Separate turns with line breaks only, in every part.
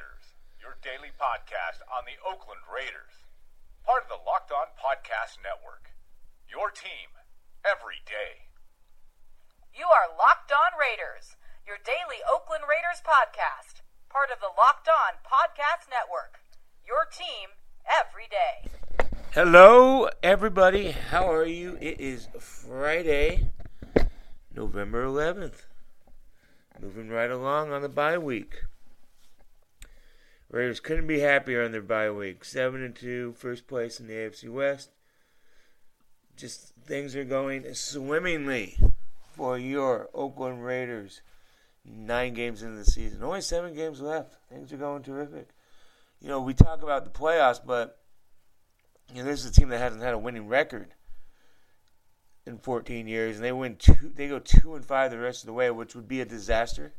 Raiders, your daily podcast on the Oakland Raiders. Part of the Locked On Podcast Network. Your team every day.
You are Locked On Raiders, your daily Oakland Raiders podcast. Part of the Locked On Podcast Network. Your team every day.
Hello, everybody. How are you? It is Friday, November 11th. Moving right along on the bye week. Raiders couldn't be happier on their bye week. 7 and 2, first place in the AFC West. Just things are going swimmingly for your Oakland Raiders. Nine games into the season. Only seven games left. Things are going terrific. You know, we talk about the playoffs, but you know, this is a team that hasn't had a winning record in 14 years, and they win two. They go two and five the rest of the way, which would be a disaster,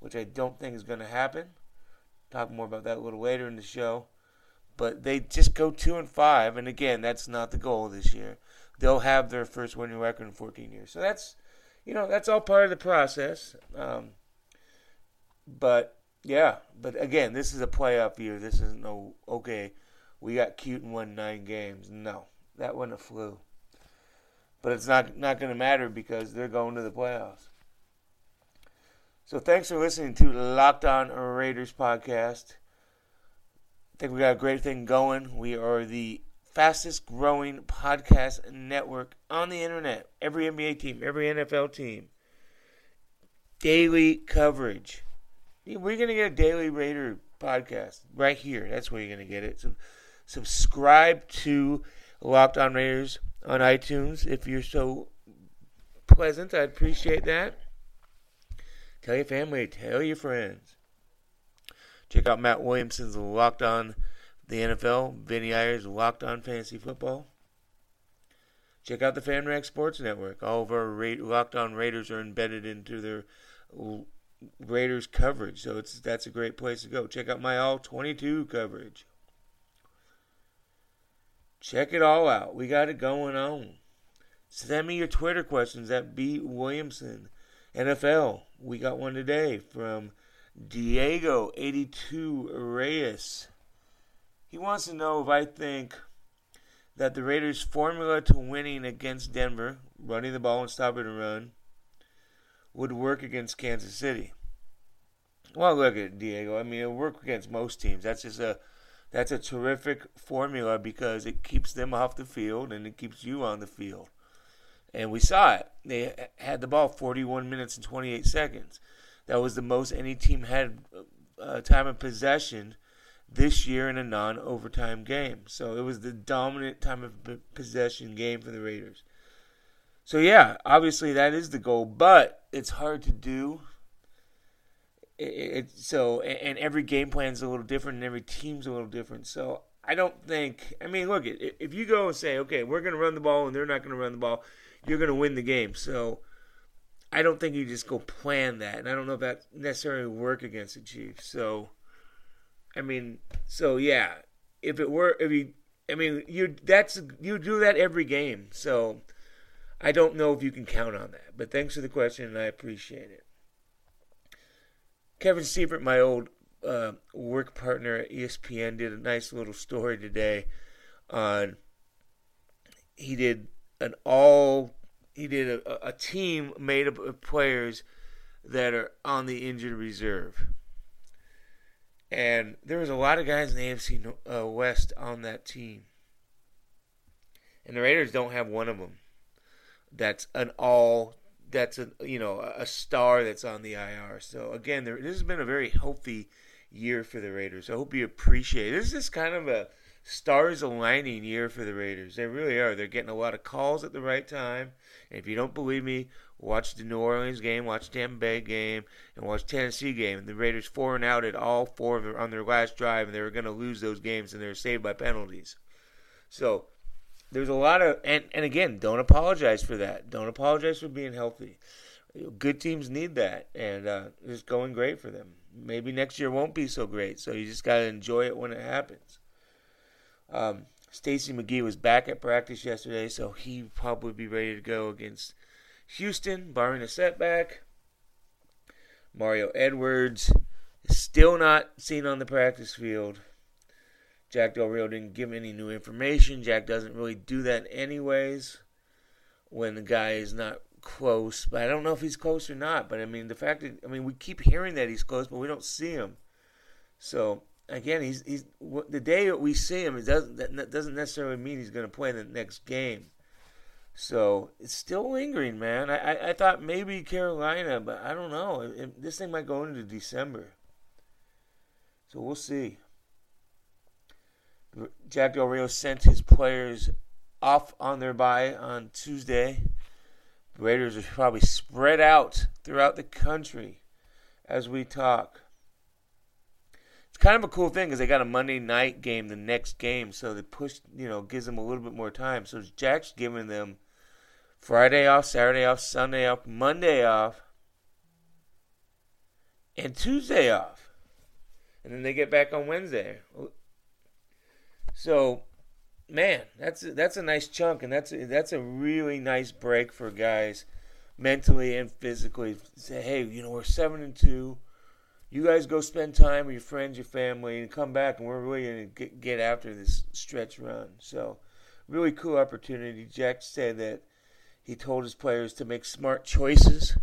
which I don't think is going to happen. Talk more about that a little later in the show, but they just go two and five, and again, that's not the goal this year. They'll have their first winning record in 14 years, so that's, you know, that's all part of the process. Um, but yeah, but again, this is a playoff year. This isn't no okay. We got cute and won nine games. No, that wasn't a flew. But it's not not going to matter because they're going to the playoffs. So thanks for listening to Locked On Raiders podcast. I think we got a great thing going. We are the fastest growing podcast network on the internet. Every NBA team, every NFL team, daily coverage. We're going to get a daily Raider podcast right here. That's where you're going to get it. So subscribe to Locked On Raiders on iTunes if you're so pleasant. I appreciate that. Tell your family, tell your friends. Check out Matt Williamson's Locked On the NFL, Vinny Ayers Locked On Fantasy Football. Check out the FanRag Sports Network. All of our Ra- Locked On Raiders are embedded into their Raiders coverage, so it's that's a great place to go. Check out my all 22 coverage. Check it all out. We got it going on. Send me your Twitter questions at B Williamson NFL. We got one today from Diego82 Reyes. He wants to know if I think that the Raiders' formula to winning against Denver, running the ball and stopping the run, would work against Kansas City. Well, look at Diego. I mean, it'll work against most teams. That's just a that's a terrific formula because it keeps them off the field and it keeps you on the field. And we saw it. They had the ball 41 minutes and 28 seconds. That was the most any team had uh, time of possession this year in a non-overtime game. So it was the dominant time of possession game for the Raiders. So yeah, obviously that is the goal, but it's hard to do. It, it, so and every game plan is a little different, and every team's a little different. So I don't think. I mean, look, if you go and say, okay, we're going to run the ball, and they're not going to run the ball, you're going to win the game. So I don't think you just go plan that, and I don't know if that necessarily work against the Chiefs. So I mean, so yeah, if it were, if you, I mean, you that's you do that every game. So I don't know if you can count on that. But thanks for the question, and I appreciate it. Kevin Seifert, my old uh, work partner at ESPN, did a nice little story today on. He did an all. He did a, a team made up of players that are on the injured reserve. And there was a lot of guys in the AFC uh, West on that team. And the Raiders don't have one of them. That's an all. That's a you know a star that's on the IR. So again, there, this has been a very healthy year for the Raiders. I hope you appreciate. It. This is kind of a stars aligning year for the Raiders. They really are. They're getting a lot of calls at the right time. And if you don't believe me, watch the New Orleans game, watch Tampa Bay game, and watch Tennessee game. The Raiders four and out at all four their, on their last drive, and they were going to lose those games, and they were saved by penalties. So there's a lot of and and again, don't apologize for that. Don't apologize for being healthy. Good teams need that, and uh, it's going great for them. Maybe next year won't be so great, so you just got to enjoy it when it happens. Um, Stacy McGee was back at practice yesterday, so he probably be ready to go against Houston, barring a setback. Mario Edwards is still not seen on the practice field. Jack Del Rio didn't give any new information. Jack doesn't really do that anyways when the guy is not close. But I don't know if he's close or not. But I mean, the fact that I mean, we keep hearing that he's close, but we don't see him. So again, he's he's the day that we see him, it doesn't that doesn't necessarily mean he's going to play in the next game. So it's still lingering, man. I, I, I thought maybe Carolina, but I don't know. It, it, this thing might go into December. So we'll see. Jack Del Rio sent his players off on their bye on Tuesday. Raiders are probably spread out throughout the country as we talk It's kind of a cool thing because they got a Monday night game the next game, so they push, you know, gives them a little bit more time. So Jack's giving them Friday off, Saturday off, Sunday off, Monday off, and Tuesday off, and then they get back on Wednesday. So, man, that's a, that's a nice chunk, and that's a, that's a really nice break for guys mentally and physically. Say, hey, you know, we're seven and two you guys go spend time with your friends, your family, and come back, and we're really going to get after this stretch run. So, really cool opportunity. Jack said that he told his players to make smart choices.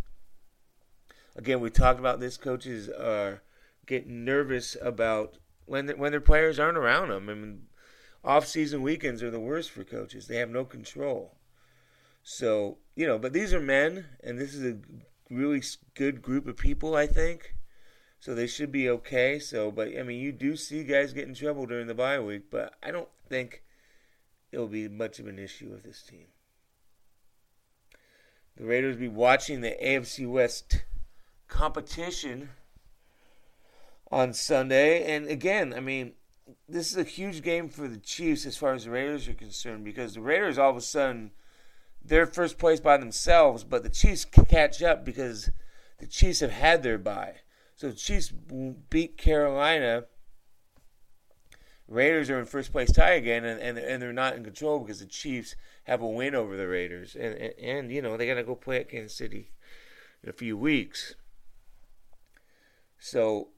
Again, we talked about this. Coaches are getting nervous about when when their players aren't around them. I mean, off-season weekends are the worst for coaches. They have no control. So you know, but these are men, and this is a really good group of people. I think so they should be okay. So, but I mean, you do see guys get in trouble during the bye week, but I don't think it'll be much of an issue with this team. The Raiders be watching the AFC West competition on Sunday, and again, I mean, this is a huge game for the Chiefs as far as the Raiders are concerned because the Raiders all of a sudden they're first place by themselves, but the Chiefs catch up because the Chiefs have had their bye. So the Chiefs beat Carolina. Raiders are in first place tie again, and, and, and they're not in control because the Chiefs have a win over the Raiders. And, and, and you know, they got to go play at Kansas City in a few weeks. So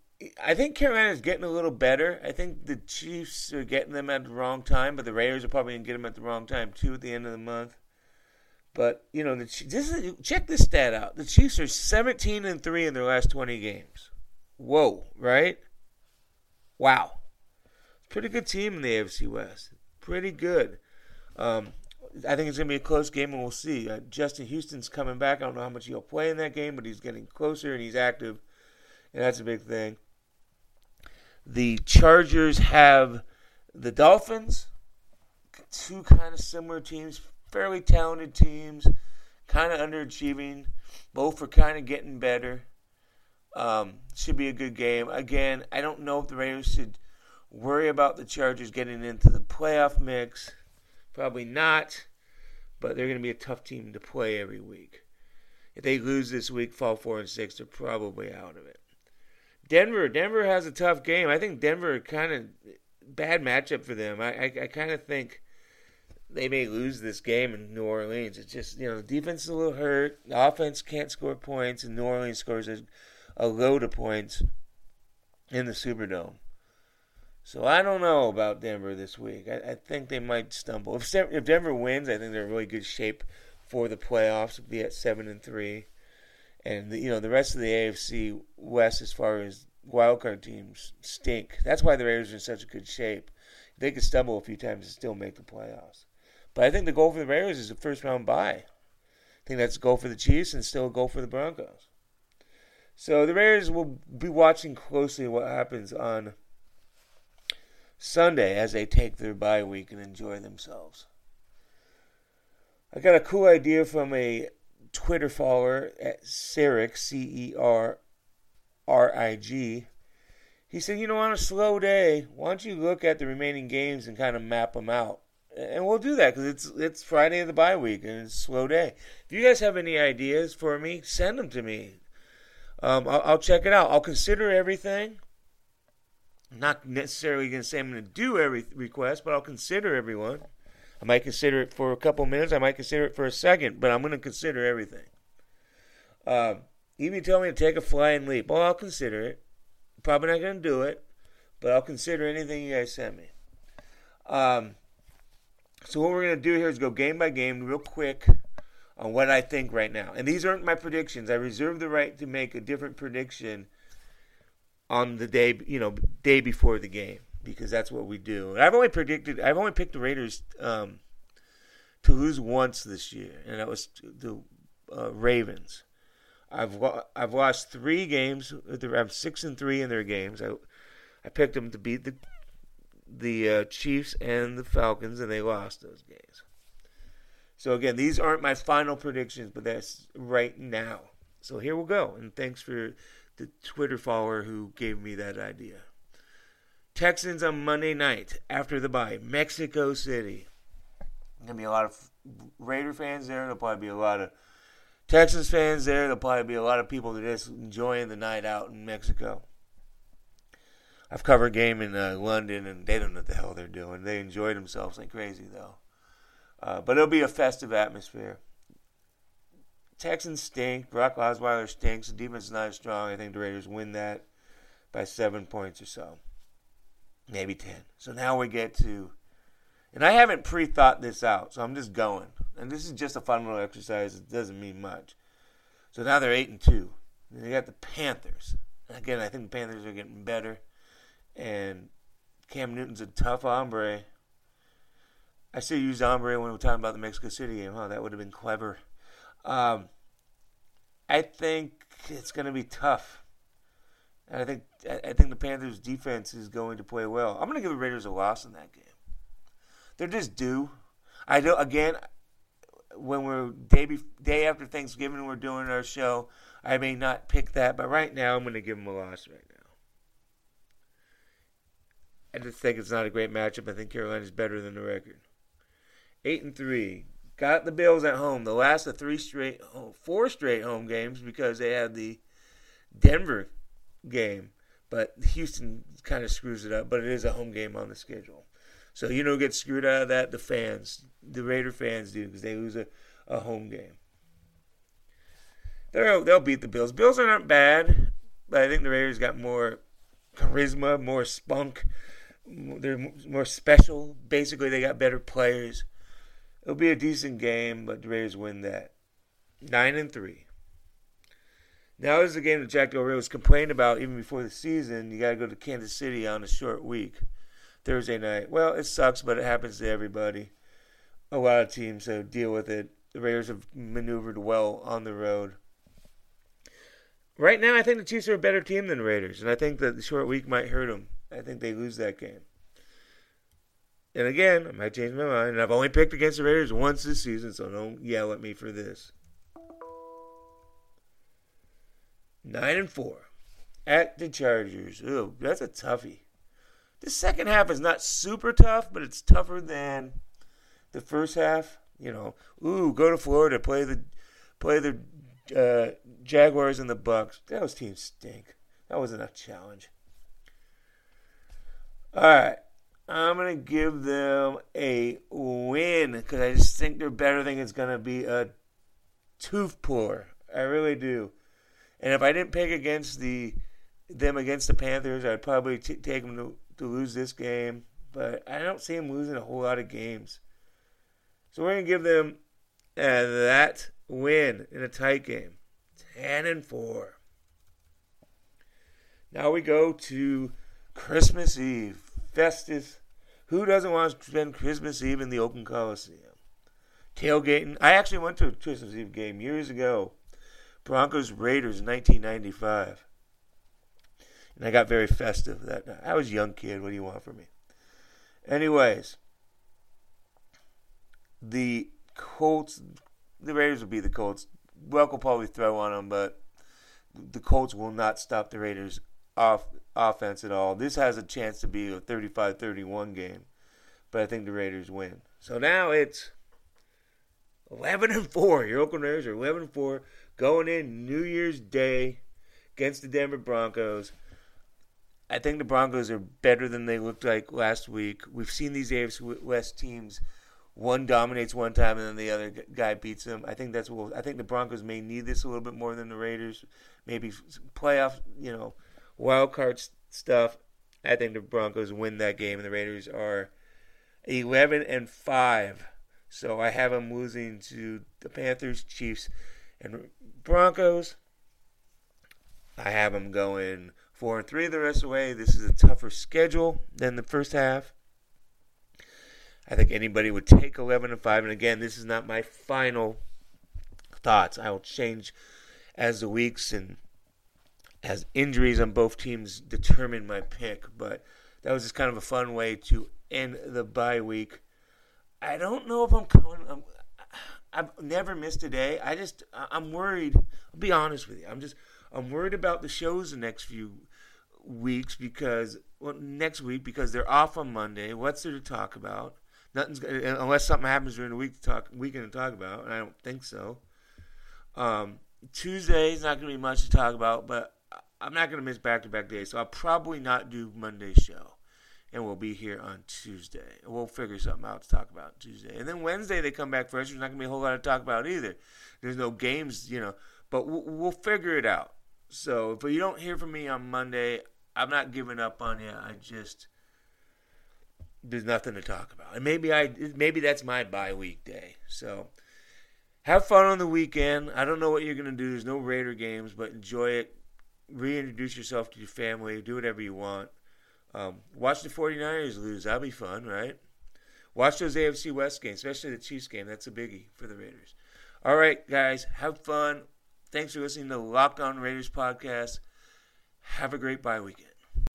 I think Carolina's getting a little better. I think the Chiefs are getting them at the wrong time, but the Raiders are probably going to get them at the wrong time, too, at the end of the month. But you know, the, this is, check this stat out. The Chiefs are 17 and three in their last 20 games. Whoa, right? Wow, pretty good team in the AFC West. Pretty good. Um, I think it's gonna be a close game, and we'll see. Uh, Justin Houston's coming back. I don't know how much he'll play in that game, but he's getting closer and he's active, and that's a big thing. The Chargers have the Dolphins, two kind of similar teams, fairly talented teams, kind of underachieving. Both are kind of getting better. Um, should be a good game. Again, I don't know if the Raiders should worry about the Chargers getting into the playoff mix. Probably not, but they're going to be a tough team to play every week. If they lose this week, fall four and six, they're probably out of it. Denver, Denver has a tough game. I think Denver kind of bad matchup for them. I, I, I kind of think they may lose this game in New Orleans. It's just you know the defense is a little hurt. The offense can't score points, and New Orleans scores a, a load of points in the Superdome. So I don't know about Denver this week. I, I think they might stumble. If, if Denver wins, I think they're in really good shape for the playoffs. Be at seven and three, and the, you know the rest of the AFC West, as far as wildcard teams, stink. That's why the Raiders are in such a good shape. They could stumble a few times and still make the playoffs. But I think the goal for the Raiders is a first round bye. I think that's a goal for the Chiefs and still a goal for the Broncos. So the Raiders will be watching closely what happens on Sunday as they take their bye week and enjoy themselves. I got a cool idea from a Twitter follower at Cerig, C E R R I G. He said, you know, on a slow day, why don't you look at the remaining games and kind of map them out? And we'll do that because it's it's Friday of the bye week and it's a slow day. If you guys have any ideas for me, send them to me. Um, I'll, I'll check it out. I'll consider everything. I'm not necessarily going to say I'm going to do every request, but I'll consider everyone. I might consider it for a couple minutes. I might consider it for a second, but I'm going to consider everything. Uh, even tell me to take a flying leap. Well, I'll consider it. Probably not going to do it, but I'll consider anything you guys send me. Um, so what we're going to do here is go game by game, real quick, on what I think right now. And these aren't my predictions. I reserve the right to make a different prediction on the day, you know, day before the game because that's what we do. And I've only predicted, I've only picked the Raiders um, to lose once this year, and that was the uh, Ravens. I've I've lost three games. I'm six and three in their games. I I picked them to beat the the uh, Chiefs and the Falcons, and they lost those games. So again, these aren't my final predictions, but that's right now. So here we'll go. And thanks for the Twitter follower who gave me that idea. Texans on Monday night after the bye, Mexico City. Gonna be a lot of Raider fans there. There'll probably be a lot of Texans fans there. There'll probably be a lot of people that are just enjoying the night out in Mexico. I've covered game in uh, London, and they don't know what the hell they're doing. They enjoy themselves like crazy, though. Uh, but it'll be a festive atmosphere. Texans stink. Brock Osweiler stinks. The defense is not as strong. I think the Raiders win that by seven points or so, maybe ten. So now we get to, and I haven't pre-thought this out, so I'm just going. And this is just a fun little exercise. It doesn't mean much. So now they're eight and two. And they got the Panthers. Again, I think the Panthers are getting better, and Cam Newton's a tough hombre. I still use hombre when we're talking about the Mexico City game. Huh? That would have been clever. Um, I think it's going to be tough. And I think I think the Panthers' defense is going to play well. I'm going to give the Raiders a loss in that game. They're just due. I do again when we're day be, day after Thanksgiving we're doing our show. I may not pick that, but right now I'm going to give them a loss right now. I just think it's not a great matchup. I think Carolina's better than the record. Eight and three. Got the Bills at home. The last of three straight, oh, four straight home games because they had the Denver game, but Houston kind of screws it up. But it is a home game on the schedule, so you know, get screwed out of that. The fans, the Raider fans, do because they lose a, a home game. They'll they'll beat the Bills. Bills are not bad, but I think the Raiders got more charisma, more spunk. They're more special. Basically, they got better players. It'll be a decent game, but the Raiders win that. Nine and three. Now is the game that Jack Del Rio was complaining about even before the season. You got to go to Kansas City on a short week, Thursday night. Well, it sucks, but it happens to everybody. A lot of teams so deal with it. The Raiders have maneuvered well on the road. Right now, I think the Chiefs are a better team than the Raiders, and I think that the short week might hurt them. I think they lose that game. And again, I might change my mind. And I've only picked against the Raiders once this season, so don't yell at me for this. Nine and four at the Chargers. Ooh, that's a toughie. The second half is not super tough, but it's tougher than the first half. You know, ooh, go to Florida, play the play the uh, Jaguars and the Bucks. Those teams stink. That wasn't a challenge. All right. I'm going to give them a win because I just think they're better. Think it's going to be a tooth puller. I really do. And if I didn't pick against the them against the Panthers, I'd probably t- take them to, to lose this game. But I don't see them losing a whole lot of games. So we're going to give them uh, that win in a tight game. 10 and 4. Now we go to Christmas Eve. Festus. Who doesn't want to spend Christmas Eve in the Oakland Coliseum? Tailgating. I actually went to a Christmas Eve game years ago. Broncos Raiders 1995. And I got very festive that night. I was a young kid. What do you want from me? Anyways, the Colts, the Raiders will be the Colts. Welk will probably throw on them, but the Colts will not stop the Raiders off offense at all. This has a chance to be a 35-31 game, but I think the Raiders win. So now it's 11 and 4. Your Oakland Raiders are 11 and 4 going in New Year's Day against the Denver Broncos. I think the Broncos are better than they looked like last week. We've seen these AFC West teams. One dominates one time and then the other guy beats them. I think that's what I think the Broncos may need this a little bit more than the Raiders. Maybe playoff, you know, wild card stuff. I think the Broncos win that game and the Raiders are 11 and 5. So I have them losing to the Panthers, Chiefs, and Broncos. I have them going four and three the rest of the way. This is a tougher schedule than the first half. I think anybody would take 11 and 5. And again, this is not my final thoughts. I will change as the weeks and as injuries on both teams determine my pick. But that was just kind of a fun way to end the bye week. I don't know if I'm coming. I'm, I've never missed a day. I just I'm worried. I'll be honest with you. I'm just I'm worried about the shows the next few weeks because well, next week because they're off on Monday. What's there to talk about? Nothing's unless something happens during the week to talk weekend to talk about, and I don't think so. Um, Tuesday is not going to be much to talk about, but I'm not going to miss back to back days, so I'll probably not do Monday's show. And we'll be here on Tuesday. We'll figure something out to talk about Tuesday. And then Wednesday they come back fresh. There's not going to be a whole lot to talk about either. There's no games, you know, but we'll, we'll figure it out. So if you don't hear from me on Monday, I'm not giving up on you. I just there's nothing to talk about. And maybe I maybe that's my bye week day. So have fun on the weekend. I don't know what you're gonna do. There's no Raider games, but enjoy it. Reintroduce yourself to your family. Do whatever you want. Um, watch the 49ers lose. That'll be fun, right? Watch those AFC West games, especially the Chiefs game. That's a biggie for the Raiders. All right, guys, have fun. Thanks for listening to the Locked On Raiders podcast. Have a great bye weekend.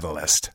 Catalyst.